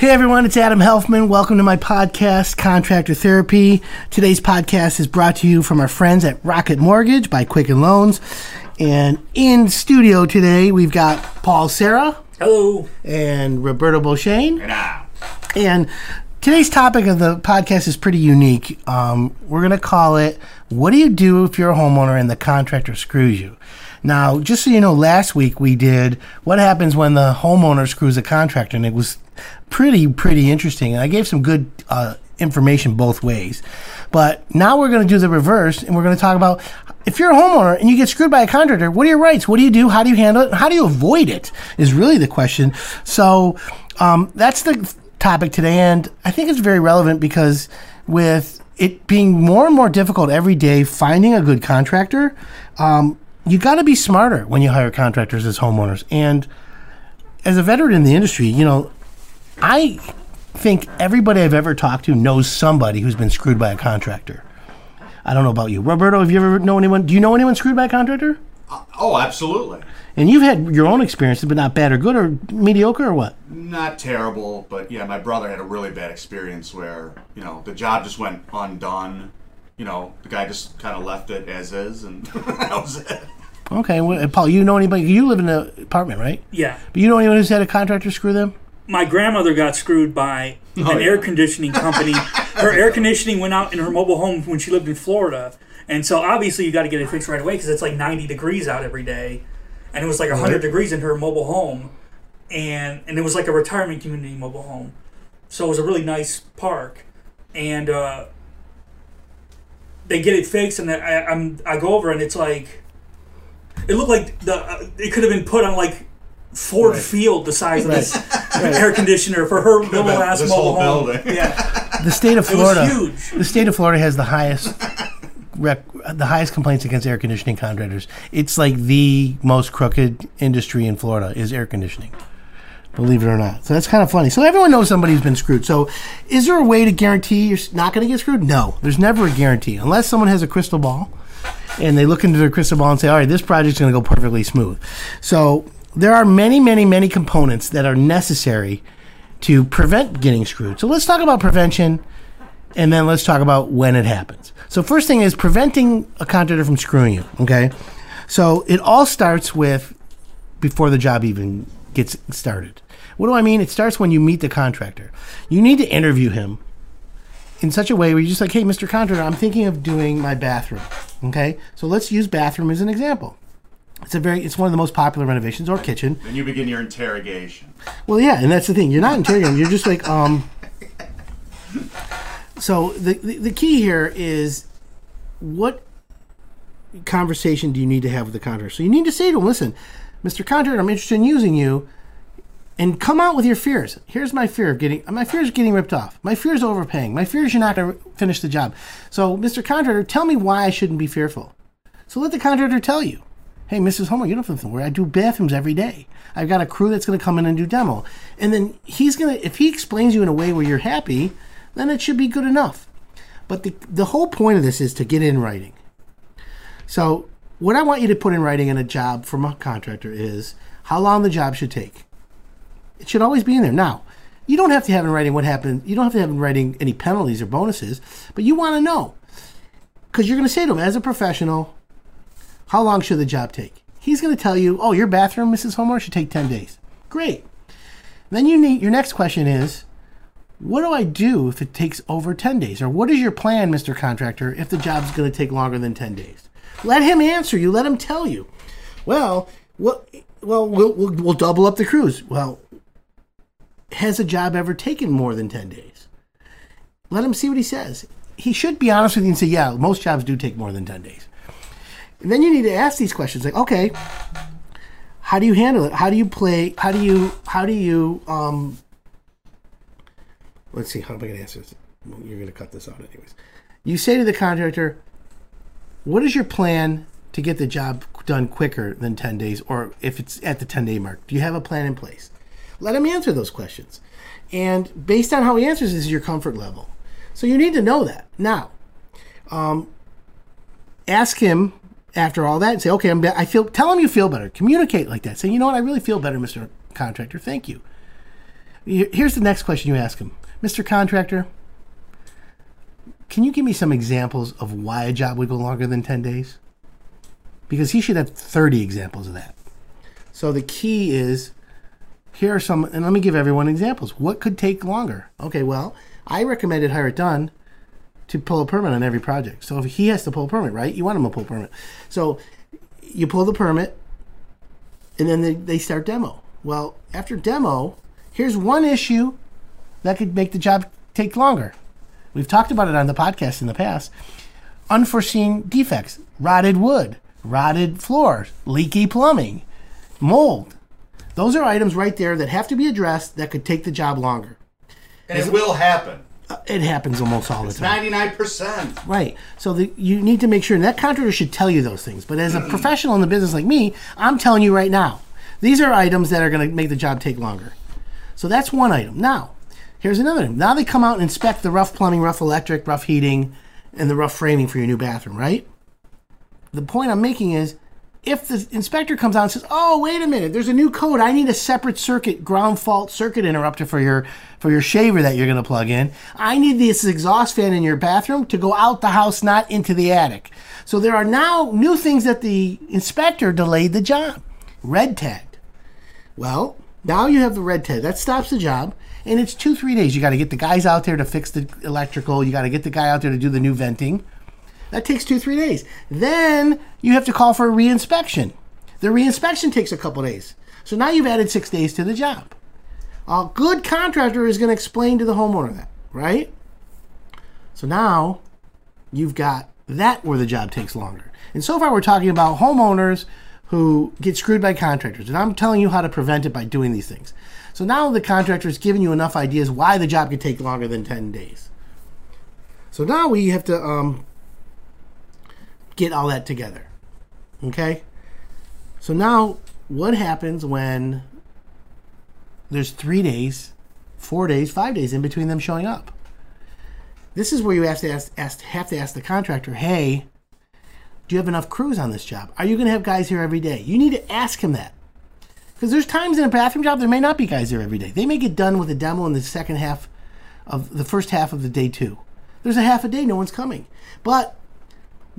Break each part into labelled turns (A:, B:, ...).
A: Hey everyone, it's Adam Helfman. Welcome to my podcast, Contractor Therapy. Today's podcast is brought to you from our friends at Rocket Mortgage by Quicken Loans. And in studio today, we've got Paul Serra
B: Hello.
A: and Roberto Beauchesne. And today's topic of the podcast is pretty unique. Um, we're going to call it What Do You Do If You're a Homeowner and the Contractor Screws You? Now, just so you know, last week we did What Happens When the Homeowner Screws a Contractor, and it was pretty, pretty interesting. And I gave some good uh, information both ways. But now we're going to do the reverse, and we're going to talk about if you're a homeowner and you get screwed by a contractor, what are your rights? What do you do? How do you handle it? How do you avoid it? Is really the question. So um, that's the topic today, and I think it's very relevant because with it being more and more difficult every day finding a good contractor, um, you got to be smarter when you hire contractors as homeowners. And as a veteran in the industry, you know, I think everybody I've ever talked to knows somebody who's been screwed by a contractor. I don't know about you, Roberto. Have you ever know anyone? Do you know anyone screwed by a contractor?
C: Uh, oh, absolutely.
A: And you've had your own experiences, but not bad or good or mediocre or what?
C: Not terrible, but yeah, my brother had a really bad experience where, you know, the job just went undone. You know, the guy just kind of left it as is, and that was it.
A: Okay, well, Paul, you know anybody? You live in an apartment, right?
B: Yeah.
A: But you know anyone who's had a contractor screw them?
B: My grandmother got screwed by an
C: yeah.
B: air conditioning company. her air conditioning went out in her mobile home when she lived in Florida. And so obviously you got to get it fixed right away because it's like 90 degrees out every day. And it was like 100 degrees in her mobile home. And and it was like a retirement community mobile home. So it was a really nice park. And uh, they get it fixed and I, I'm, I go over and it's like, it looked like the uh, it could have been put on like Ford Field, the size of this air conditioner for her little
C: been
B: ass
C: this
B: mobile
C: whole
B: home.
C: building.
B: Yeah,
A: The state of
B: it was
A: Florida.
B: huge.
A: The state of Florida has the highest rec- the highest complaints against air conditioning contractors. It's like the most crooked industry in Florida is air conditioning. Believe it or not. So that's kind of funny. So everyone knows somebody who's been screwed. So is there a way to guarantee you're not going to get screwed? No. There's never a guarantee unless someone has a crystal ball and they look into their crystal ball and say, "All right, this project's going to go perfectly smooth." So there are many, many, many components that are necessary to prevent getting screwed. So let's talk about prevention and then let's talk about when it happens. So first thing is preventing a contractor from screwing you, okay? So it all starts with before the job even gets started. What do I mean? It starts when you meet the contractor. You need to interview him in such a way where you're just like, "Hey, Mr. Contractor, I'm thinking of doing my bathroom." Okay? So let's use bathroom as an example. It's a very it's one of the most popular renovations or kitchen.
C: And you begin your interrogation.
A: Well, yeah, and that's the thing. You're not interrogating. You're just like, um. So the, the the key here is, what conversation do you need to have with the contractor? So you need to say to him, "Listen, Mr. Contractor, I'm interested in using you, and come out with your fears. Here's my fear of getting my fear is getting ripped off. My fear is overpaying. My fear is you're not going to finish the job. So, Mr. Contractor, tell me why I shouldn't be fearful. So let the contractor tell you." Hey, Mrs. Homer, you don't have to worry. I do bathrooms every day. I've got a crew that's going to come in and do demo. And then he's going to, if he explains you in a way where you're happy, then it should be good enough. But the, the whole point of this is to get in writing. So, what I want you to put in writing in a job from a contractor is how long the job should take. It should always be in there. Now, you don't have to have in writing what happened. You don't have to have in writing any penalties or bonuses, but you want to know. Because you're going to say to him, as a professional, how long should the job take? He's going to tell you, oh, your bathroom, Mrs. Homer, should take 10 days. Great. Then you need your next question is, what do I do if it takes over 10 days? Or what is your plan, Mr. Contractor, if the job's going to take longer than 10 days? Let him answer you. Let him tell you. Well? Well, we'll, we'll, we'll double up the crews. Well, has a job ever taken more than 10 days? Let him see what he says. He should be honest with you and say, yeah, most jobs do take more than 10 days. And then you need to ask these questions like, okay, how do you handle it? How do you play? How do you, how do you, um, let's see, how am I going to answer this? You're going to cut this out anyways. You say to the contractor, what is your plan to get the job done quicker than 10 days or if it's at the 10 day mark? Do you have a plan in place? Let him answer those questions. And based on how he answers is your comfort level. So you need to know that. Now, um, ask him after all that and say, okay, I'm, I feel, tell him you feel better. Communicate like that. Say, you know what, I really feel better, Mr. Contractor. Thank you. Here's the next question you ask him Mr. Contractor, can you give me some examples of why a job would go longer than 10 days? Because he should have 30 examples of that. So the key is here are some, and let me give everyone examples. What could take longer? Okay, well, I recommended Hire It Done to pull a permit on every project. So if he has to pull a permit, right? You want him to pull a permit. So you pull the permit, and then they, they start demo. Well, after demo, here's one issue that could make the job take longer. We've talked about it on the podcast in the past. Unforeseen defects, rotted wood, rotted floors, leaky plumbing, mold. Those are items right there that have to be addressed that could take the job longer.
C: And it will happen.
A: Uh, it happens almost all the time.
C: Ninety nine percent.
A: Right. So the, you need to make sure and that contractor should tell you those things. But as a mm. professional in the business like me, I'm telling you right now, these are items that are going to make the job take longer. So that's one item. Now, here's another. item. Now they come out and inspect the rough plumbing, rough electric, rough heating, and the rough framing for your new bathroom. Right. The point I'm making is. If the inspector comes out and says, "Oh, wait a minute, there's a new code. I need a separate circuit, ground fault circuit interrupter for your for your shaver that you're going to plug in. I need this exhaust fan in your bathroom to go out the house, not into the attic." So there are now new things that the inspector delayed the job, red tagged. Well, now you have the red tag. That stops the job. And it's two, three days. You got to get the guys out there to fix the electrical. You got to get the guy out there to do the new venting. That takes two, three days. Then you have to call for a reinspection. The reinspection takes a couple days. So now you've added six days to the job. A good contractor is going to explain to the homeowner that, right? So now you've got that where the job takes longer. And so far, we're talking about homeowners who get screwed by contractors. And I'm telling you how to prevent it by doing these things. So now the contractor has given you enough ideas why the job could take longer than 10 days. So now we have to um, get all that together. Okay? So now what happens when there's three days, four days, five days in between them showing up? This is where you have to ask, ask have to ask the contractor, hey, do you have enough crews on this job? Are you going to have guys here every day? You need to ask him that. Because there's times in a bathroom job there may not be guys there every day. They may get done with a demo in the second half of the first half of the day two. There's a half a day no one's coming. But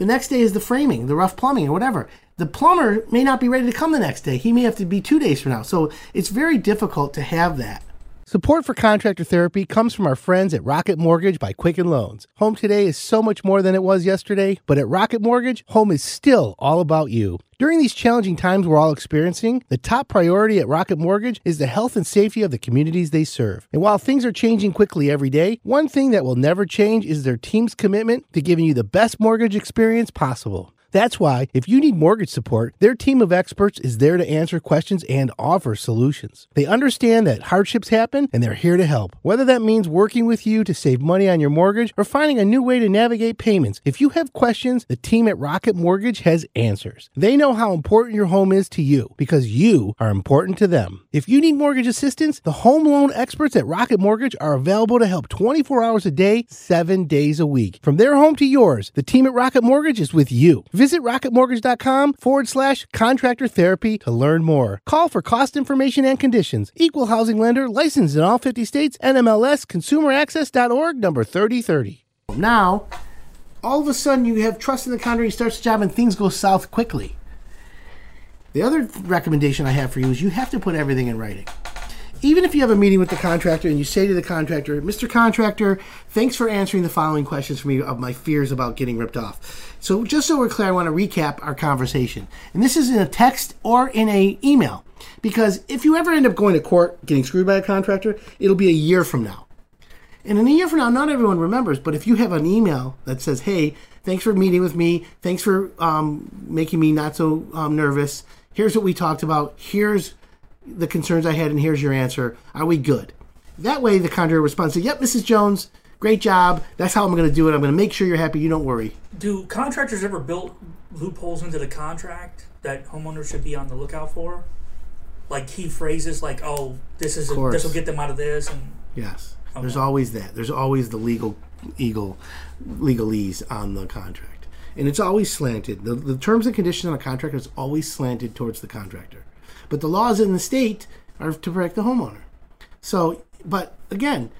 A: the next day is the framing, the rough plumbing, or whatever. The plumber may not be ready to come the next day. He may have to be two days from now. So it's very difficult to have that. Support for contractor therapy comes from our friends at Rocket Mortgage by Quicken Loans. Home today is so much more than it was yesterday, but at Rocket Mortgage, home is still all about you. During these challenging times we're all experiencing, the top priority at Rocket Mortgage is the health and safety of the communities they serve. And while things are changing quickly every day, one thing that will never change is their team's commitment to giving you the best mortgage experience possible. That's why, if you need mortgage support, their team of experts is there to answer questions and offer solutions. They understand that hardships happen and they're here to help. Whether that means working with you to save money on your mortgage or finding a new way to navigate payments, if you have questions, the team at Rocket Mortgage has answers. They know how important your home is to you because you are important to them. If you need mortgage assistance, the home loan experts at Rocket Mortgage are available to help 24 hours a day, 7 days a week. From their home to yours, the team at Rocket Mortgage is with you. Visit rocketmortgage.com forward slash contractor therapy to learn more. Call for cost information and conditions. Equal housing lender licensed in all 50 states. NMLS consumeraccess.org number 3030. Now, all of a sudden you have trust in the contractor, he starts the job and things go south quickly. The other recommendation I have for you is you have to put everything in writing even if you have a meeting with the contractor and you say to the contractor, Mr. Contractor, thanks for answering the following questions for me of my fears about getting ripped off. So just so we're clear, I want to recap our conversation. And this is in a text or in a email. Because if you ever end up going to court getting screwed by a contractor, it'll be a year from now. And in a year from now, not everyone remembers, but if you have an email that says, hey, thanks for meeting with me, thanks for um, making me not so um, nervous, here's what we talked about, here's the concerns I had, and here's your answer. Are we good? That way, the contractor responds, Yep, Mrs. Jones, great job. That's how I'm going to do it. I'm going to make sure you're happy. You don't worry.
B: Do contractors ever build loopholes into the contract that homeowners should be on the lookout for? Like key phrases like, "Oh, this is this will get them out of this," and
A: Yes. There's always that. There's always the legal eagle legalese on the contract. And it's always slanted. The, the terms and conditions on a contract is always slanted towards the contractor. But the laws in the state are to protect the homeowner. So, but again,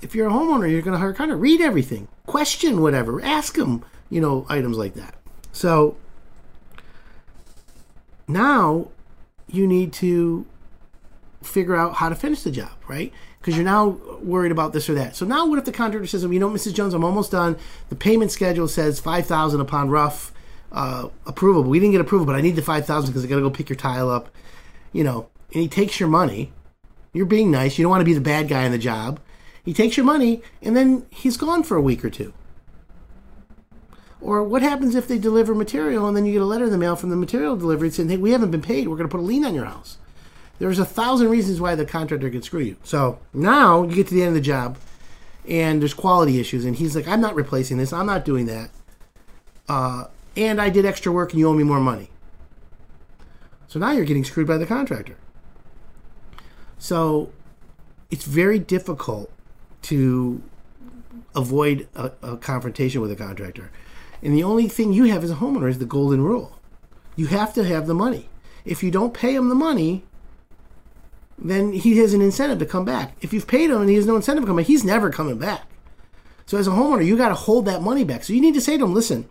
A: if you're a homeowner, you're going to a contractor. Read everything, question whatever, ask them, you know, items like that. So now you need to figure out how to finish the job, right? Because you're now worried about this or that. So now, what if the contractor says, "You know, Mrs. Jones, I'm almost done. The payment schedule says five thousand upon rough uh, approval, but we didn't get approval, but I need the five thousand because I got to go pick your tile up." You know, and he takes your money. You're being nice. You don't want to be the bad guy in the job. He takes your money, and then he's gone for a week or two. Or what happens if they deliver material and then you get a letter in the mail from the material delivery saying, hey, we haven't been paid. We're going to put a lien on your house. There's a thousand reasons why the contractor could screw you. So now you get to the end of the job and there's quality issues. And he's like, I'm not replacing this. I'm not doing that. Uh, and I did extra work and you owe me more money. So now you're getting screwed by the contractor. So it's very difficult to avoid a, a confrontation with a contractor. And the only thing you have as a homeowner is the golden rule. You have to have the money. If you don't pay him the money, then he has an incentive to come back. If you've paid him and he has no incentive to come back, he's never coming back. So as a homeowner, you got to hold that money back. So you need to say to him, listen,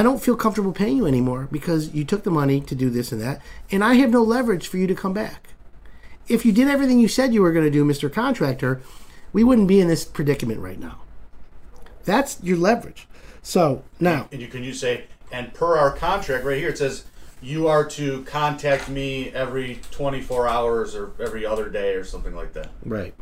A: I don't feel comfortable paying you anymore because you took the money to do this and that, and I have no leverage for you to come back. If you did everything you said you were going to do, Mr. Contractor, we wouldn't be in this predicament right now. That's your leverage. So now,
C: And you can you say, and per our contract right here, it says you are to contact me every 24 hours or every other day or something like that.
A: right,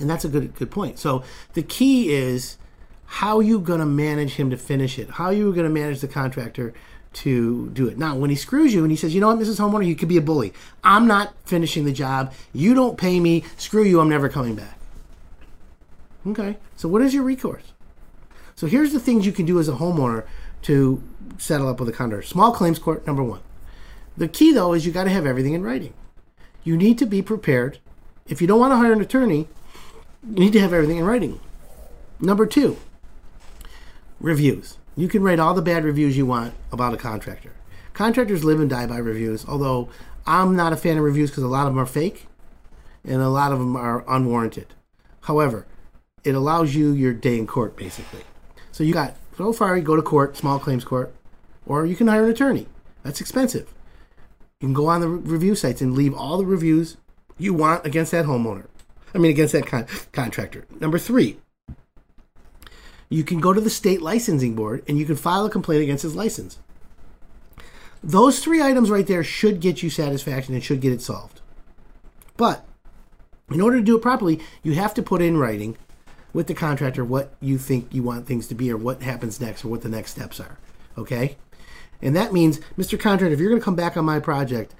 A: and that's a good good point. So the key is how you going to manage him to finish it. How you going to manage the contractor to do it. Now, when he screws you and he says, "You know what, Mrs. Homeowner, you could be a bully. I'm not finishing the job. You don't pay me. Screw you. I'm never coming back." Okay. So what is your recourse? So here's the things you can do as a homeowner to settle up with a contractor. Small claims court, number one. The key though is you got to have everything in writing. You need to be prepared. If you don't want to hire an attorney, you need to have everything in writing. Number two, reviews. You can write all the bad reviews you want about a contractor. Contractors live and die by reviews, although I'm not a fan of reviews because a lot of them are fake and a lot of them are unwarranted. However, it allows you your day in court basically. So you got so far you go to court, small claims court, or you can hire an attorney. That's expensive. You can go on the review sites and leave all the reviews you want against that homeowner. I mean, against that con- contractor. Number three, you can go to the state licensing board and you can file a complaint against his license. Those three items right there should get you satisfaction and should get it solved. But in order to do it properly, you have to put in writing with the contractor what you think you want things to be or what happens next or what the next steps are. Okay? And that means, Mr. Contractor, if you're going to come back on my project,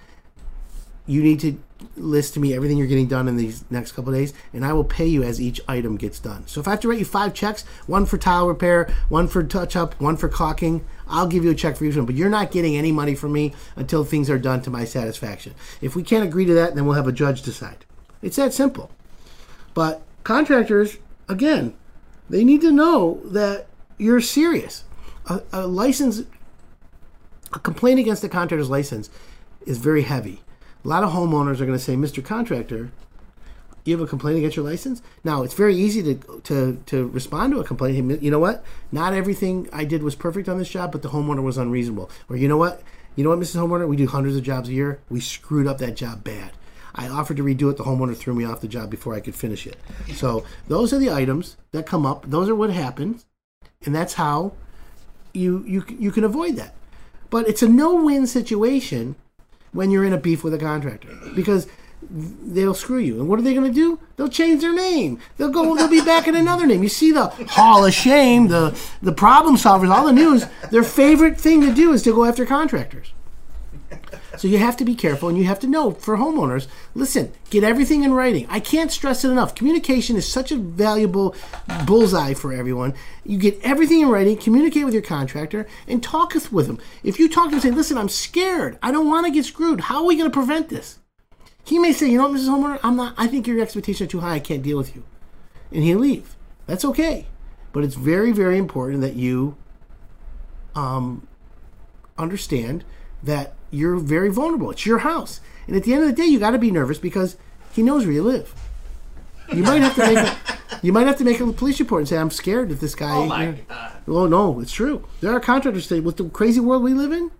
A: you need to list to me everything you're getting done in these next couple days, and I will pay you as each item gets done. So if I have to write you five checks, one for tile repair, one for touch up, one for caulking, I'll give you a check for each one. But you're not getting any money from me until things are done to my satisfaction. If we can't agree to that, then we'll have a judge decide. It's that simple. But contractors, again, they need to know that you're serious. A, a license, a complaint against the contractor's license is very heavy. A lot of homeowners are going to say, Mr. Contractor, you have a complaint against your license? Now, it's very easy to, to, to respond to a complaint. You know what? Not everything I did was perfect on this job, but the homeowner was unreasonable. Or, you know what? You know what, Mrs. Homeowner? We do hundreds of jobs a year. We screwed up that job bad. I offered to redo it. The homeowner threw me off the job before I could finish it. So, those are the items that come up. Those are what happens. And that's how you, you, you can avoid that. But it's a no win situation when you're in a beef with a contractor because they'll screw you. And what are they going to do? They'll change their name. They'll go. They'll be back in another name. You see the Hall of Shame, the the problem solvers, all the news. Their favorite thing to do is to go after contractors. So you have to be careful, and you have to know for homeowners. Listen, get everything in writing. I can't stress it enough. Communication is such a valuable bullseye for everyone. You get everything in writing. Communicate with your contractor and talk with them. If you talk to him, and say, "Listen, I'm scared. I don't want to get screwed. How are we going to prevent this?" He may say, "You know what, Mrs. Homeowner, I'm not. I think your expectations are too high. I can't deal with you," and he'll leave. That's okay, but it's very, very important that you um, understand that you're very vulnerable. It's your house. And at the end of the day, you got to be nervous because he knows where you live. You might have to make a, you might have to make a police report and say I'm scared that this guy.
C: Oh my
A: you know-
C: god.
A: well, no, it's true. There are contractors that with the crazy world we live in,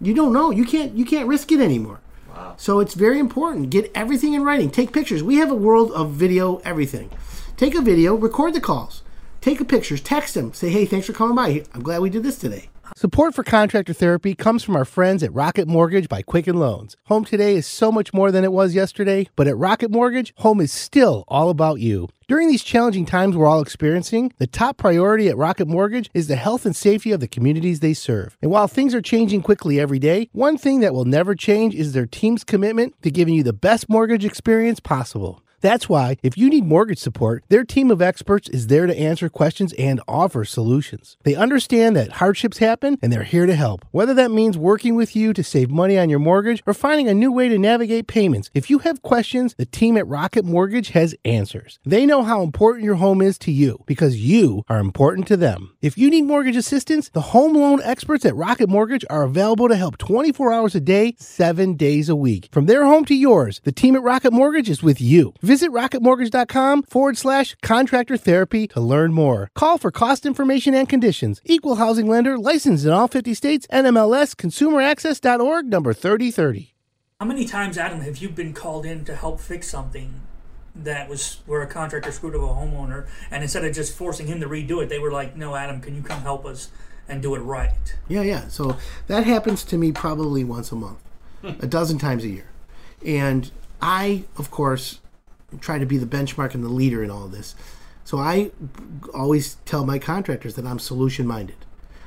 A: you don't know. You can't you can't risk it anymore.
C: Wow.
A: So it's very important. Get everything in writing. Take pictures. We have a world of video everything. Take a video, record the calls. Take a pictures, text them. Say, "Hey, thanks for coming by. I'm glad we did this today." Support for contractor therapy comes from our friends at Rocket Mortgage by Quicken Loans. Home today is so much more than it was yesterday, but at Rocket Mortgage, home is still all about you. During these challenging times we're all experiencing, the top priority at Rocket Mortgage is the health and safety of the communities they serve. And while things are changing quickly every day, one thing that will never change is their team's commitment to giving you the best mortgage experience possible. That's why, if you need mortgage support, their team of experts is there to answer questions and offer solutions. They understand that hardships happen and they're here to help. Whether that means working with you to save money on your mortgage or finding a new way to navigate payments, if you have questions, the team at Rocket Mortgage has answers. They know how important your home is to you because you are important to them. If you need mortgage assistance, the home loan experts at Rocket Mortgage are available to help 24 hours a day, 7 days a week. From their home to yours, the team at Rocket Mortgage is with you. Visit rocketmortgage.com forward slash contractor therapy to learn more. Call for cost information and conditions. Equal housing lender licensed in all 50 states. NMLS consumeraccess.org number 3030.
B: How many times, Adam, have you been called in to help fix something that was where a contractor screwed up a homeowner, and instead of just forcing him to redo it, they were like, "No, Adam, can you come help us and do it right?"
A: Yeah, yeah. So that happens to me probably once a month, a dozen times a year. And I, of course, try to be the benchmark and the leader in all of this. So I always tell my contractors that I'm solution minded.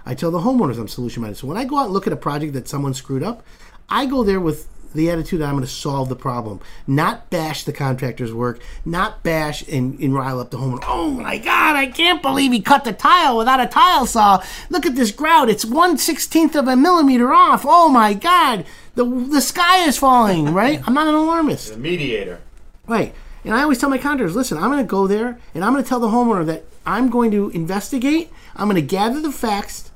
A: I tell the homeowners I'm solution minded. So when I go out and look at a project that someone screwed up, I go there with the attitude that I'm going to solve the problem, not bash the contractor's work, not bash and, and rile up the homeowner. Oh my God, I can't believe he cut the tile without a tile saw. Look at this grout; it's one sixteenth of a millimeter off. Oh my God, the the sky is falling. Right? I'm not an alarmist.
C: The mediator.
A: Right. And I always tell my contractors, listen, I'm going to go there and I'm going to tell the homeowner that I'm going to investigate, I'm going to gather the facts,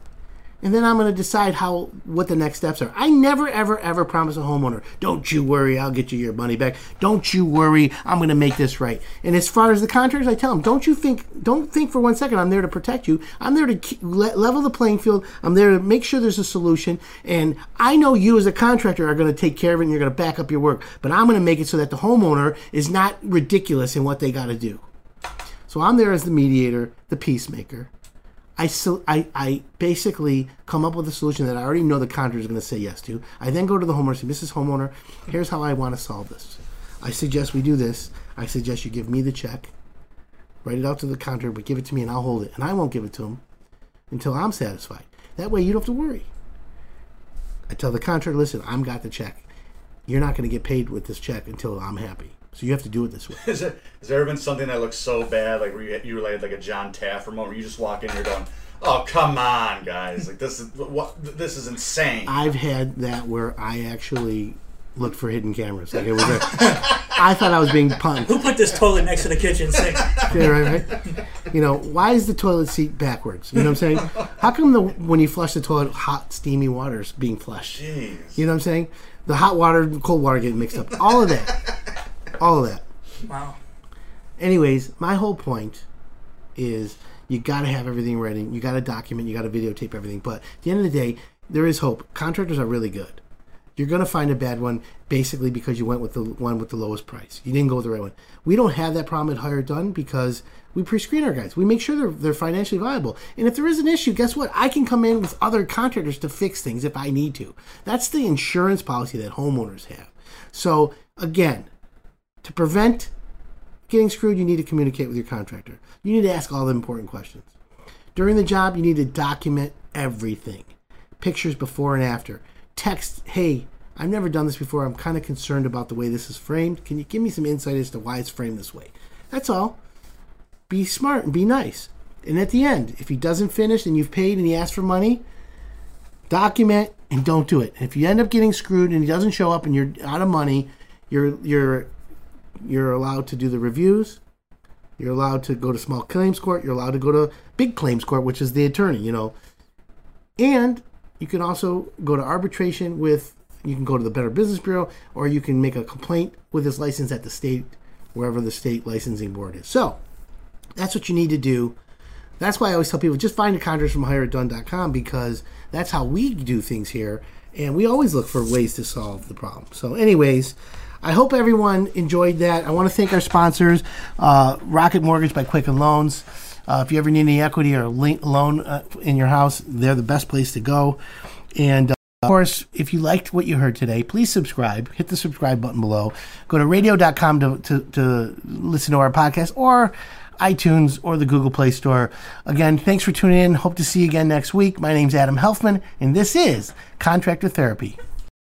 A: and then I'm going to decide how what the next steps are. I never ever ever promise a homeowner, "Don't you worry, I'll get you your money back. Don't you worry, I'm going to make this right." And as far as the contractors, I tell them, "Don't you think don't think for one second I'm there to protect you. I'm there to level the playing field. I'm there to make sure there's a solution, and I know you as a contractor are going to take care of it and you're going to back up your work, but I'm going to make it so that the homeowner is not ridiculous in what they got to do." So I'm there as the mediator, the peacemaker. I, so, I, I basically come up with a solution that I already know the contractor is going to say yes to. I then go to the homeowner and say, Mrs. Homeowner, here's how I want to solve this. I suggest we do this. I suggest you give me the check, write it out to the contractor, but give it to me and I'll hold it. And I won't give it to him until I'm satisfied. That way you don't have to worry. I tell the contractor, listen, I'm got the check. You're not going to get paid with this check until I'm happy. So you have to do it this way.
C: Is there, has there ever been something that looks so bad, like where you, you related like a John Taffer moment, where you just walk in, and you're going, "Oh, come on, guys! Like this is what this is insane."
A: I've had that where I actually looked for hidden cameras. Like it was a, I thought I was being punked.
B: Who put this toilet next to the kitchen sink?
A: Yeah, right, right. You know, why is the toilet seat backwards? You know what I'm saying? How come the when you flush the toilet, hot steamy water is being flushed?
C: Jeez.
A: You know what I'm saying? The hot water, and cold water getting mixed up. All of that. All of that.
B: Wow.
A: anyways, my whole point is you got to have everything ready. You got to document. You got to videotape everything. But at the end of the day, there is hope. Contractors are really good. You're going to find a bad one basically because you went with the one with the lowest price. You didn't go with the right one. We don't have that problem at Hire Done because we pre-screen our guys. We make sure they're, they're financially viable. And if there is an issue, guess what? I can come in with other contractors to fix things if I need to. That's the insurance policy that homeowners have. So again, to prevent getting screwed, you need to communicate with your contractor. You need to ask all the important questions. During the job, you need to document everything pictures before and after. Text, hey, I've never done this before. I'm kind of concerned about the way this is framed. Can you give me some insight as to why it's framed this way? That's all. Be smart and be nice. And at the end, if he doesn't finish and you've paid and he asks for money, document and don't do it. If you end up getting screwed and he doesn't show up and you're out of money, you're you're you're allowed to do the reviews. You're allowed to go to small claims court. You're allowed to go to big claims court, which is the attorney, you know. And you can also go to arbitration with you can go to the Better Business Bureau, or you can make a complaint with his license at the state, wherever the state licensing board is. So that's what you need to do. That's why I always tell people just find a contractor from hireitdone.com because that's how we do things here, and we always look for ways to solve the problem. So, anyways. I hope everyone enjoyed that. I want to thank our sponsors, uh, Rocket Mortgage by Quicken Loans. Uh, if you ever need any equity or loan uh, in your house, they're the best place to go. And uh, of course, if you liked what you heard today, please subscribe. Hit the subscribe button below. Go to radio.com to, to, to listen to our podcast or iTunes or the Google Play Store. Again, thanks for tuning in. Hope to see you again next week. My name's Adam Helfman, and this is Contractor Therapy.